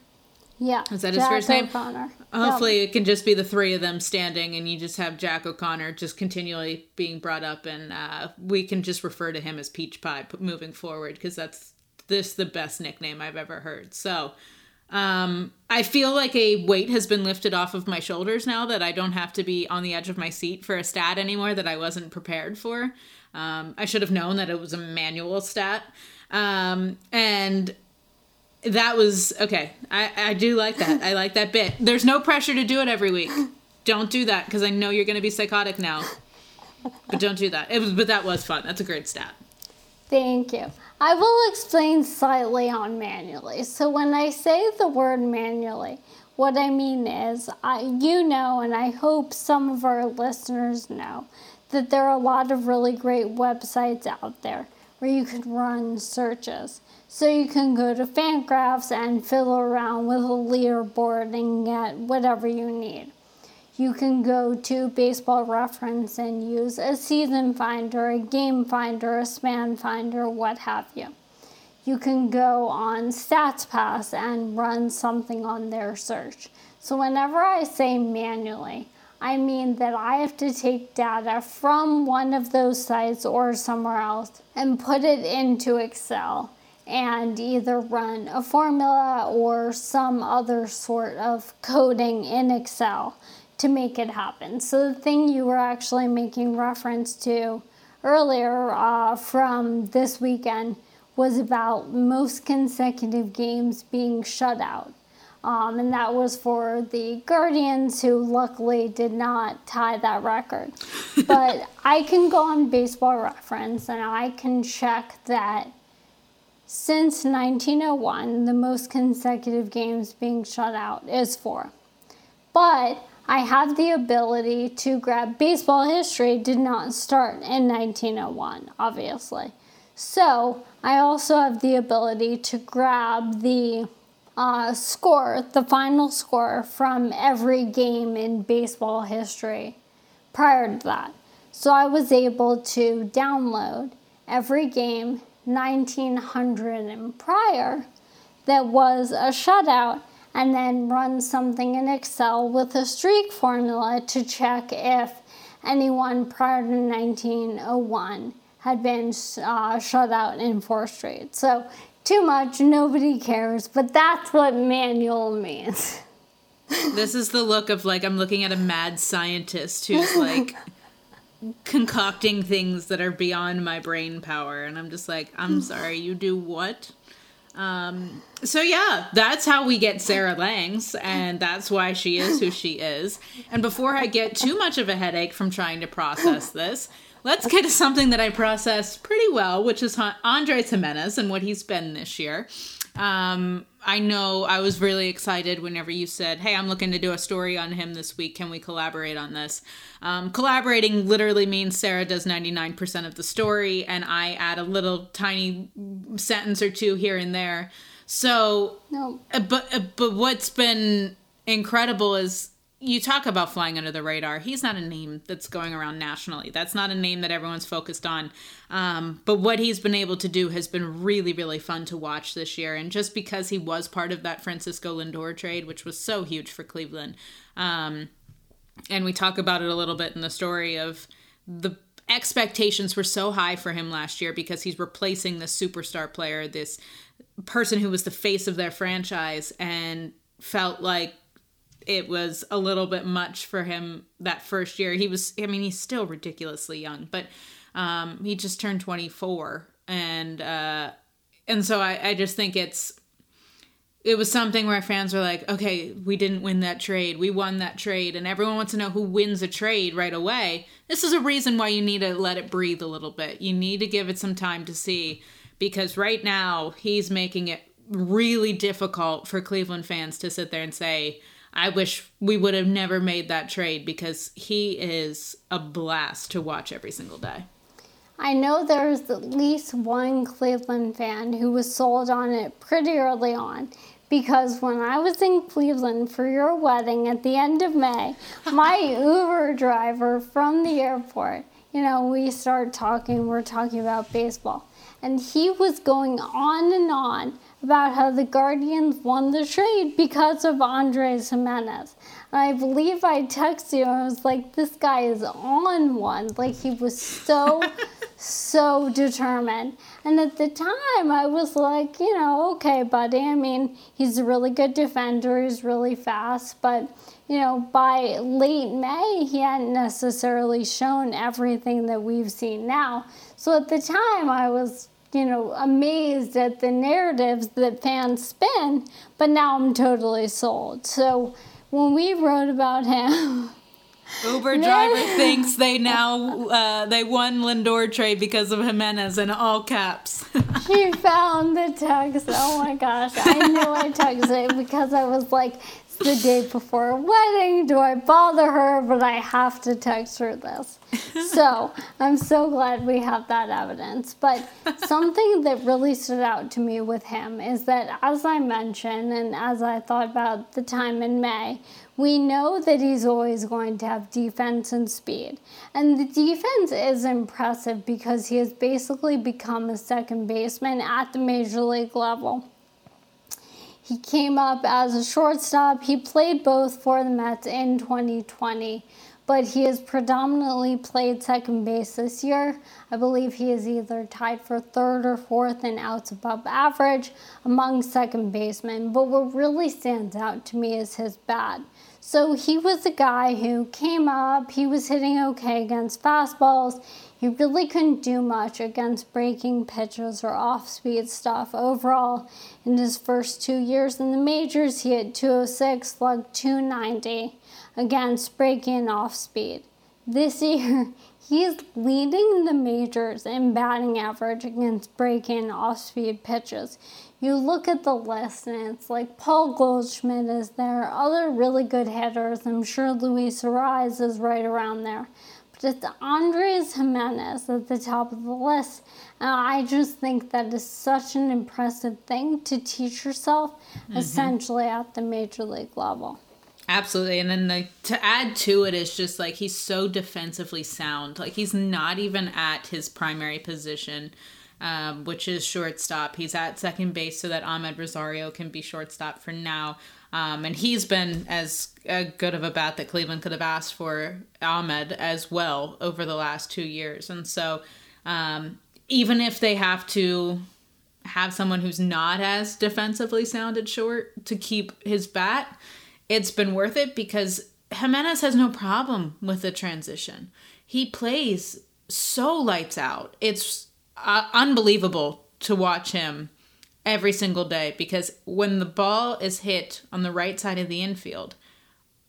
Yeah. Is that his first name? O'Connor. Hopefully, it can just be the three of them standing, and you just have Jack O'Connor just continually being brought up, and uh, we can just refer to him as Peach Pie moving forward because that's this the best nickname I've ever heard. So, um, I feel like a weight has been lifted off of my shoulders now that I don't have to be on the edge of my seat for a stat anymore that I wasn't prepared for. Um, I should have known that it was a manual stat. Um, and that was okay. I, I do like that. I like that bit. There's no pressure to do it every week. Don't do that because I know you're going to be psychotic now. But don't do that. It was, but that was fun. That's a great stat. Thank you. I will explain slightly on manually. So when I say the word manually, what I mean is, I, you know, and I hope some of our listeners know, that there are a lot of really great websites out there where you can run searches. So you can go to Fangraphs and fiddle around with a leaderboard and get whatever you need. You can go to Baseball Reference and use a season finder, a game finder, a span finder, what have you. You can go on StatsPass and run something on their search. So whenever I say manually, I mean that I have to take data from one of those sites or somewhere else and put it into Excel and either run a formula or some other sort of coding in Excel to make it happen. So the thing you were actually making reference to earlier uh, from this weekend was about most consecutive games being shut out. Um, and that was for the Guardians, who luckily did not tie that record. but I can go on baseball reference and I can check that since 1901, the most consecutive games being shut out is four. But I have the ability to grab baseball history, did not start in 1901, obviously. So I also have the ability to grab the uh, score, the final score from every game in baseball history prior to that. So I was able to download every game 1900 and prior that was a shutout and then run something in Excel with a streak formula to check if anyone prior to 1901 had been uh, shut out in four straight. So too much, nobody cares, but that's what manual means. this is the look of like I'm looking at a mad scientist who's like concocting things that are beyond my brain power and I'm just like, I'm sorry, you do what? Um, so yeah, that's how we get Sarah Langs, and that's why she is who she is. And before I get too much of a headache from trying to process this, let's get to something that I processed pretty well, which is Andrés Giménez and what he's been this year. Um, I know I was really excited whenever you said, Hey, I'm looking to do a story on him this week. Can we collaborate on this? Um, collaborating literally means Sarah does 99% of the story and I add a little tiny sentence or two here and there. So, no. Uh, but, uh, but what's been incredible is you talk about flying under the radar. He's not a name that's going around nationally. That's not a name that everyone's focused on. Um, but what he's been able to do has been really, really fun to watch this year. And just because he was part of that Francisco Lindor trade, which was so huge for Cleveland, um, and we talk about it a little bit in the story of the expectations were so high for him last year because he's replacing this superstar player, this person who was the face of their franchise, and felt like it was a little bit much for him that first year. He was, I mean, he's still ridiculously young, but um, he just turned 24. And, uh, and so I, I just think it's, it was something where fans were like, okay, we didn't win that trade. We won that trade. And everyone wants to know who wins a trade right away. This is a reason why you need to let it breathe a little bit. You need to give it some time to see because right now he's making it really difficult for Cleveland fans to sit there and say, I wish we would have never made that trade because he is a blast to watch every single day. I know there's at least one Cleveland fan who was sold on it pretty early on because when I was in Cleveland for your wedding at the end of May, my Uber driver from the airport, you know, we start talking, we're talking about baseball, and he was going on and on about how the Guardians won the trade because of Andrés Giménez. And I believe I texted you, I was like, this guy is on one. Like, he was so, so determined. And at the time, I was like, you know, okay, buddy. I mean, he's a really good defender, he's really fast, but you know, by late May, he hadn't necessarily shown everything that we've seen now. So at the time, I was you know, amazed at the narratives that fans spin, but now I'm totally sold. So when we wrote about him, Uber driver thinks they now uh, they won Lindor trade because of Giménez in all caps. she found the text. Oh my gosh! I knew I texted it because I was like, the day before a wedding. Do I bother her? But I have to text her this. so I'm so glad we have that evidence. But something that really stood out to me with him is that, as I mentioned, and as I thought about the time in May, we know that he's always going to have defense and speed. And the defense is impressive because he has basically become a second baseman at the major league level. He came up as a shortstop. He played both for the Mets in 2020, but he has predominantly played second base this year. I believe he is either tied for third or fourth in outs above average among second basemen. But what really stands out to me is his bat. So he was a guy who came up, he was hitting okay against fastballs. He really couldn't do much against breaking pitches or off speed stuff. Overall, in his first two years in the majors, he hit 206, slugged 290 against breaking off speed. This year, he's leading the majors in batting average against breaking off speed pitches. You look at the list and it's like Paul Goldschmidt is there, other really good hitters. I'm sure Luis Arraez is right around there. It's Andrés Giménez at the top of the list. And I just think that is such an impressive thing to teach yourself mm-hmm. essentially at the major league level. Absolutely. And then like to add to it is just like he's so defensively sound. Like he's not even at his primary position. Um, which is shortstop. He's at second base so that Amed Rosario can be shortstop for now. Um, and he's been as uh, good of a bat that Cleveland could have asked for Amed as well over the last two years. And so um, even if they have to have someone who's not as defensively sounded short to keep his bat, it's been worth it because Giménez has no problem with the transition. He plays so lights out. It's uh, unbelievable to watch him every single day because when the ball is hit on the right side of the infield,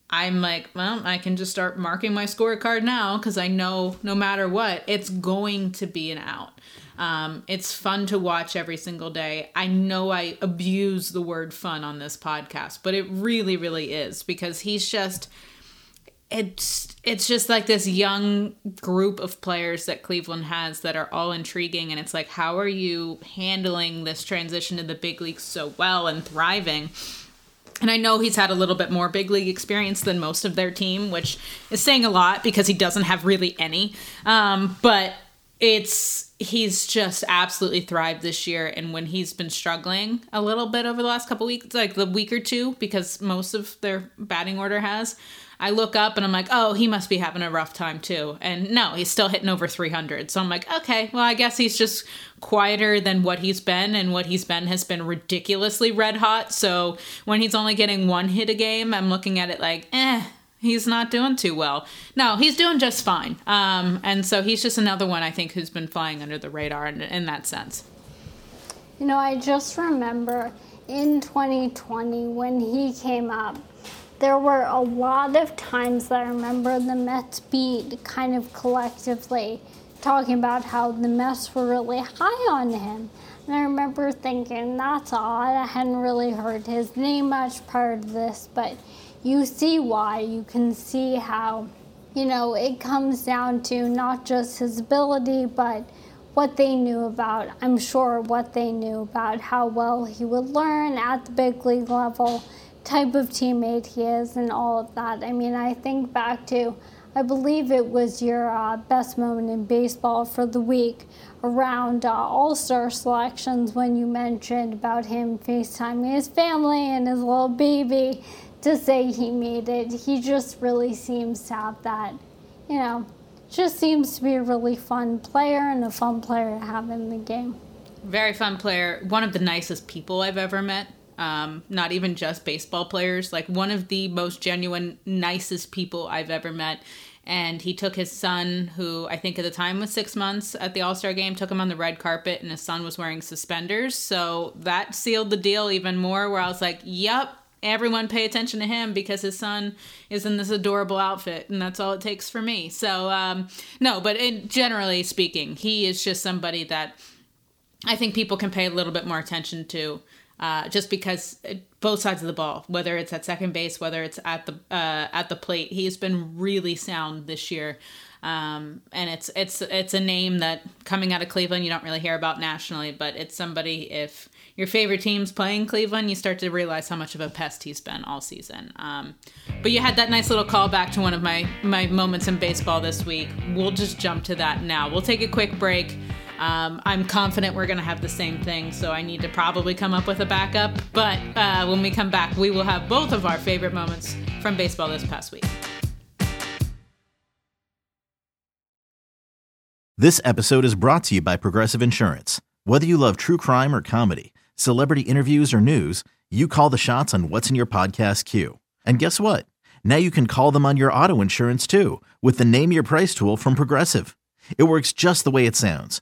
I'm like, well, I can just start marking my scorecard now because I know no matter what, it's going to be an out. Um, it's fun to watch every single day. I know I abuse the word fun on this podcast, but it really, really is because he's just it's it's just like this young group of players that Cleveland has that are all intriguing and it's like how are you handling this transition to the big leagues so well and thriving and I know he's had a little bit more big league experience than most of their team, which is saying a lot because he doesn't have really any. Um, but it's he's just absolutely thrived this year and when he's been struggling a little bit over the last couple weeks like the week or two because most of their batting order has i look up and i'm like oh he must be having a rough time too and no he's still hitting over 300 so i'm like okay well i guess he's just quieter than what he's been and what he's been has been ridiculously red hot so when he's only getting one hit a game i'm looking at it like eh he's not doing too well. No, he's doing just fine. Um, and so he's just another one I think who's been flying under the radar in, in that sense. You know, I just remember in 2020 when he came up, there were a lot of times that I remember the Mets beat kind of collectively talking about how the Mets were really high on him. And I remember thinking, that's odd. I hadn't really heard his name much prior to this, but you see why. You can see how, you know, it comes down to not just his ability, but what they knew about, I'm sure, what they knew about how well he would learn at the big league level, type of teammate he is, and all of that. I mean, I think back to, I believe it was your uh, best moment in baseball for the week around uh, All Star selections when you mentioned about him FaceTiming his family and his little baby to say he made it. He just really seems to have that, you know, just seems to be a really fun player and a fun player to have in the game. Very fun player. One of the nicest people I've ever met. Um, not even just baseball players, like one of the most genuine, nicest people I've ever met. And he took his son, who I think at the time was six months at the All Star game, took him on the red carpet, and his son was wearing suspenders. So that sealed the deal even more, where I was like, yep, everyone pay attention to him because his son is in this adorable outfit and that's all it takes for me so um, no but in, generally speaking he is just somebody that i think people can pay a little bit more attention to uh, just because both sides of the ball, whether it's at second base, whether it's at the uh, at the plate, he's been really sound this year. Um, and it's it's it's a name that coming out of Cleveland you don't really hear about nationally, but it's somebody if your favorite team's playing Cleveland, you start to realize how much of a pest he's been all season. Um, but you had that nice little callback to one of my my moments in baseball this week. We'll just jump to that now. We'll take a quick break. Um, I'm confident we're going to have the same thing, so I need to probably come up with a backup. But uh, when we come back, we will have both of our favorite moments from baseball this past week. This episode is brought to you by Progressive Insurance. Whether you love true crime or comedy, celebrity interviews or news, you call the shots on what's in your podcast queue. And guess what? Now you can call them on your auto insurance too with the Name Your Price tool from Progressive. It works just the way it sounds.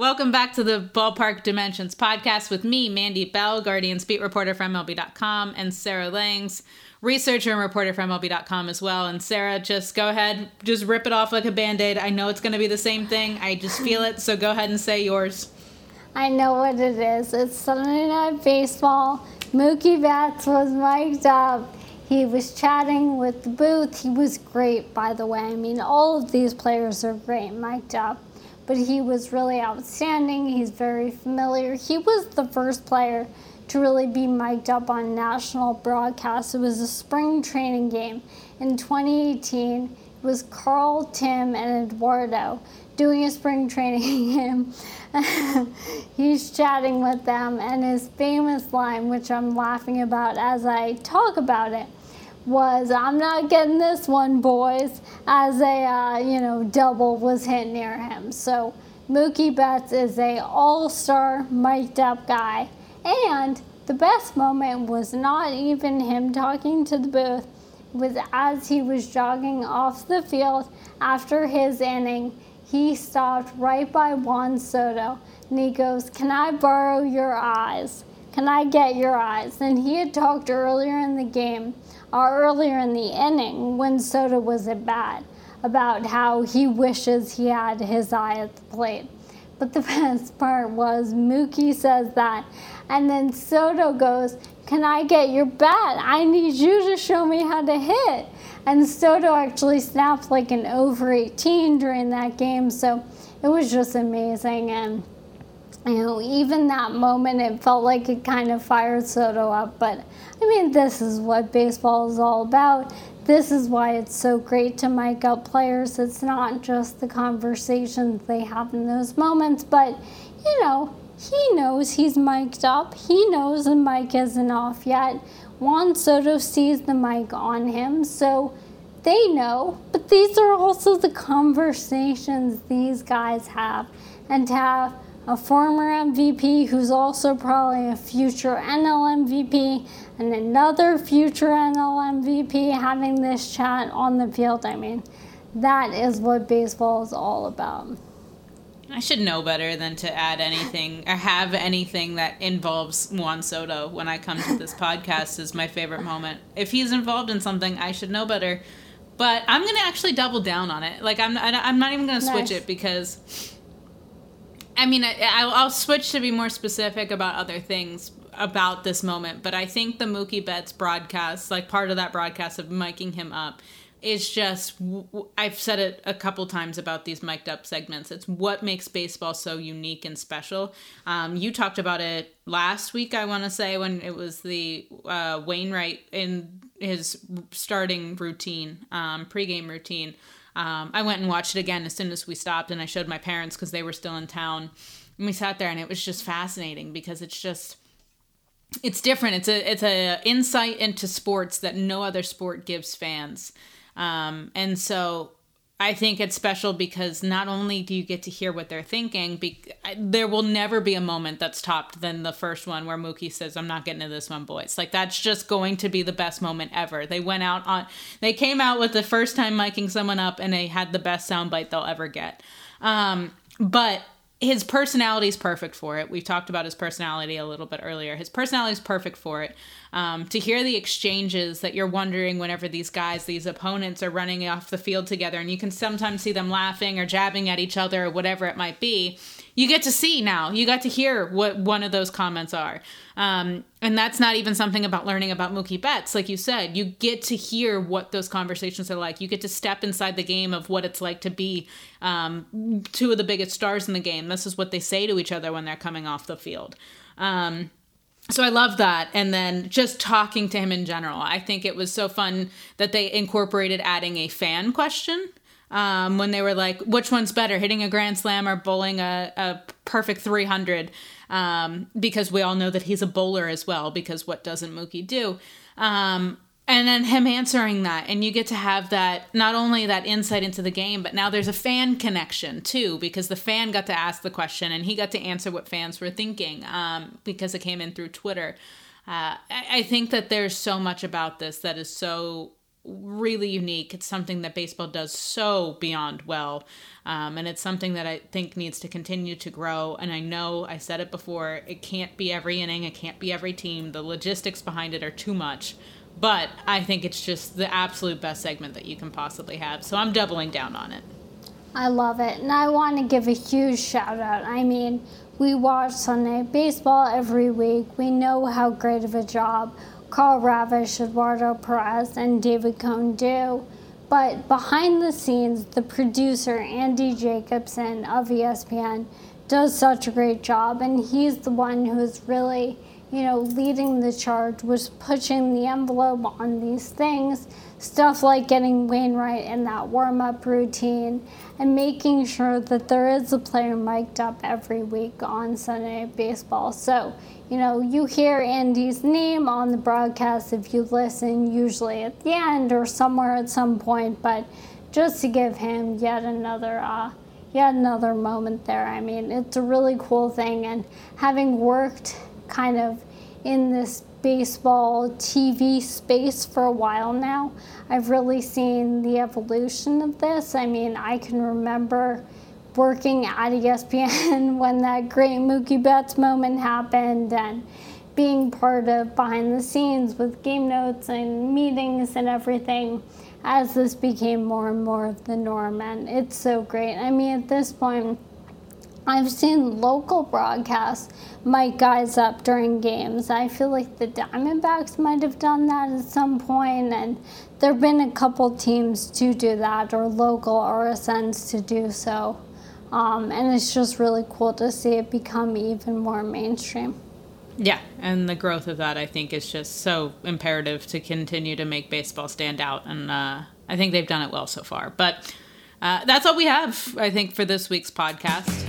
Welcome back to the Ballpark Dimensions podcast with me, Mandy Bell, Guardians beat reporter for MLB.com, and Sarah Langs, researcher and reporter for MLB.com as well. And Sarah, just go ahead, just rip it off like a band aid. I know it's going to be the same thing. I just feel it. So go ahead and say yours. I know what it is. It's Sunday Night Baseball. Mookie Betts was mic'd up. He was chatting with the booth. He was great, by the way. I mean, all of these players are great mic'd up but he was really outstanding. He's very familiar. He was the first player to really be mic'd up on national broadcast. It was a spring training game in 2018. It was Carl, Tim, and Eduardo doing a spring training game. He's chatting with them, and his famous line, which I'm laughing about as I talk about it, was I'm not getting this one, boys, as a uh, you know double was hit near him. So Mookie Betts is a all-star mic'd up guy, and the best moment was not even him talking to the booth. It was as he was jogging off the field after his inning. He stopped right by Juan Soto and he goes, Can I borrow your eyes? Can I get your eyes? And he had talked earlier in the game earlier in the inning when Soto was at bat about how he wishes he had his eye at the plate. But the best part was Mookie says that, and then Soto goes, Can I get your bat? I need you to show me how to hit. And Soto actually snapped like an over 18 during that game, so it was just amazing. And you know, even that moment, it felt like it kind of fired Soto up. But I mean, this is what baseball is all about. This is why it's so great to mic up players. It's not just the conversations they have in those moments, but you know, he knows he's mic'd up. He knows the mic isn't off yet. Juan Soto sees the mic on him, so they know. But these are also the conversations these guys have. And to have a former MVP who's also probably a future NL MVP, and another future NL MVP having this chat on the field. I mean, that is what baseball is all about. I should know better than to add anything or have anything that involves Juan Soto when I come to this podcast is my favorite moment. If he's involved in something, I should know better. But I'm gonna actually double down on it. Like I'm, I'm not even gonna switch nice. it because I mean, I, will switch to be more specific about other things about this moment, but I think the Mookie Betts broadcast, like part of that broadcast of miking him up, is just I've said it a couple times about these mic'd up segments. It's what makes baseball so unique and special. Um, you talked about it last week, I want to say, when it was the uh, Wainwright in his starting routine, um, pregame routine um, I went and watched it again as soon as we stopped, and I showed my parents because they were still in town. And we sat there, and it was just fascinating because it's just it's different. It's a it's a insight into sports that no other sport gives fans, um, and so I think it's special because not only do you get to hear what they're thinking, be- there will never be a moment that's topped than the first one where Mookie says, "I'm not getting to this one, boys." Like that's just going to be the best moment ever. They went out on, they came out with the first time miking someone up, and they had the best soundbite they'll ever get. Um, but his personality is perfect for it. We've talked about his personality a little bit earlier. His personality is perfect for it. Um, to hear the exchanges that you're wondering whenever these guys, these opponents, are running off the field together, and you can sometimes see them laughing or jabbing at each other or whatever it might be you get to see now. You got to hear what one of those comments are. Um, and that's not even something about learning about Mookie Betts. Like you said, you get to hear what those conversations are like. You get to step inside the game of what it's like to be um, two of the biggest stars in the game. This is what they say to each other when they're coming off the field. Um, so I love that. And then just talking to him in general. I think it was so fun that they incorporated adding a fan question um, when they were like, which one's better, hitting a grand slam or bowling a, a perfect 300? Um, because we all know that he's a bowler as well, because what doesn't Mookie do? Um, and then him answering that and you get to have that not only that insight into the game but now there's a fan connection too because the fan got to ask the question and he got to answer what fans were thinking um, because it came in through twitter uh, I, I think that there's so much about this that is so really unique it's something that baseball does so beyond well um, and it's something that i think needs to continue to grow and i know i said it before it can't be every inning it can't be every team the logistics behind it are too much but I think it's just the absolute best segment that you can possibly have. So I'm doubling down on it. I love it. And I want to give a huge shout out. I mean, we watch Sunday Baseball every week. We know how great of a job Karl Ravech, Eduardo Perez, and David Cone do. But behind the scenes, the producer, Andy Jacobson of ESPN, does such a great job. And he's the one who's really you know, leading the charge was pushing the envelope on these things, stuff like getting Wainwright in that warm up routine and making sure that there is a player mic'd up every week on Sunday Baseball. So, you know, you hear Andy's name on the broadcast if you listen, usually at the end or somewhere at some point, but just to give him yet another uh, yet another moment there. I mean, it's a really cool thing and having worked kind of in this baseball TV space for a while now. I've really seen the evolution of this. I mean, I can remember working at ESPN when that great Mookie Betts moment happened and being part of behind the scenes with game notes and meetings and everything as this became more and more of the norm. And it's so great. I mean, at this point, I've seen local broadcasts mic guys up during games. I feel like the Diamondbacks might have done that at some point, and there have been a couple teams to do that, or local RSNs to do so. Um, and it's just really cool to see it become even more mainstream. Yeah, and the growth of that I think is just so imperative to continue to make baseball stand out, and uh, I think they've done it well so far. But uh, that's all we have, I think, for this week's podcast.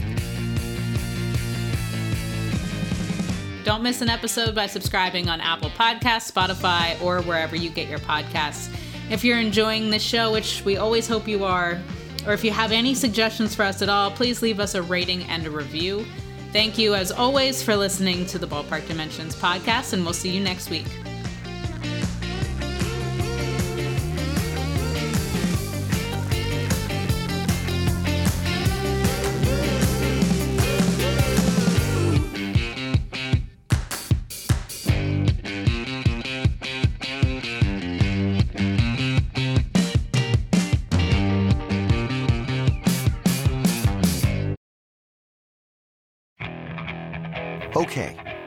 Don't miss an episode by subscribing on Apple Podcasts, Spotify, or wherever you get your podcasts. If you're enjoying this show, which we always hope you are, or if you have any suggestions for us at all, please leave us a rating and a review. Thank you, as always, for listening to the Ballpark Dimensions podcast, and we'll see you next week.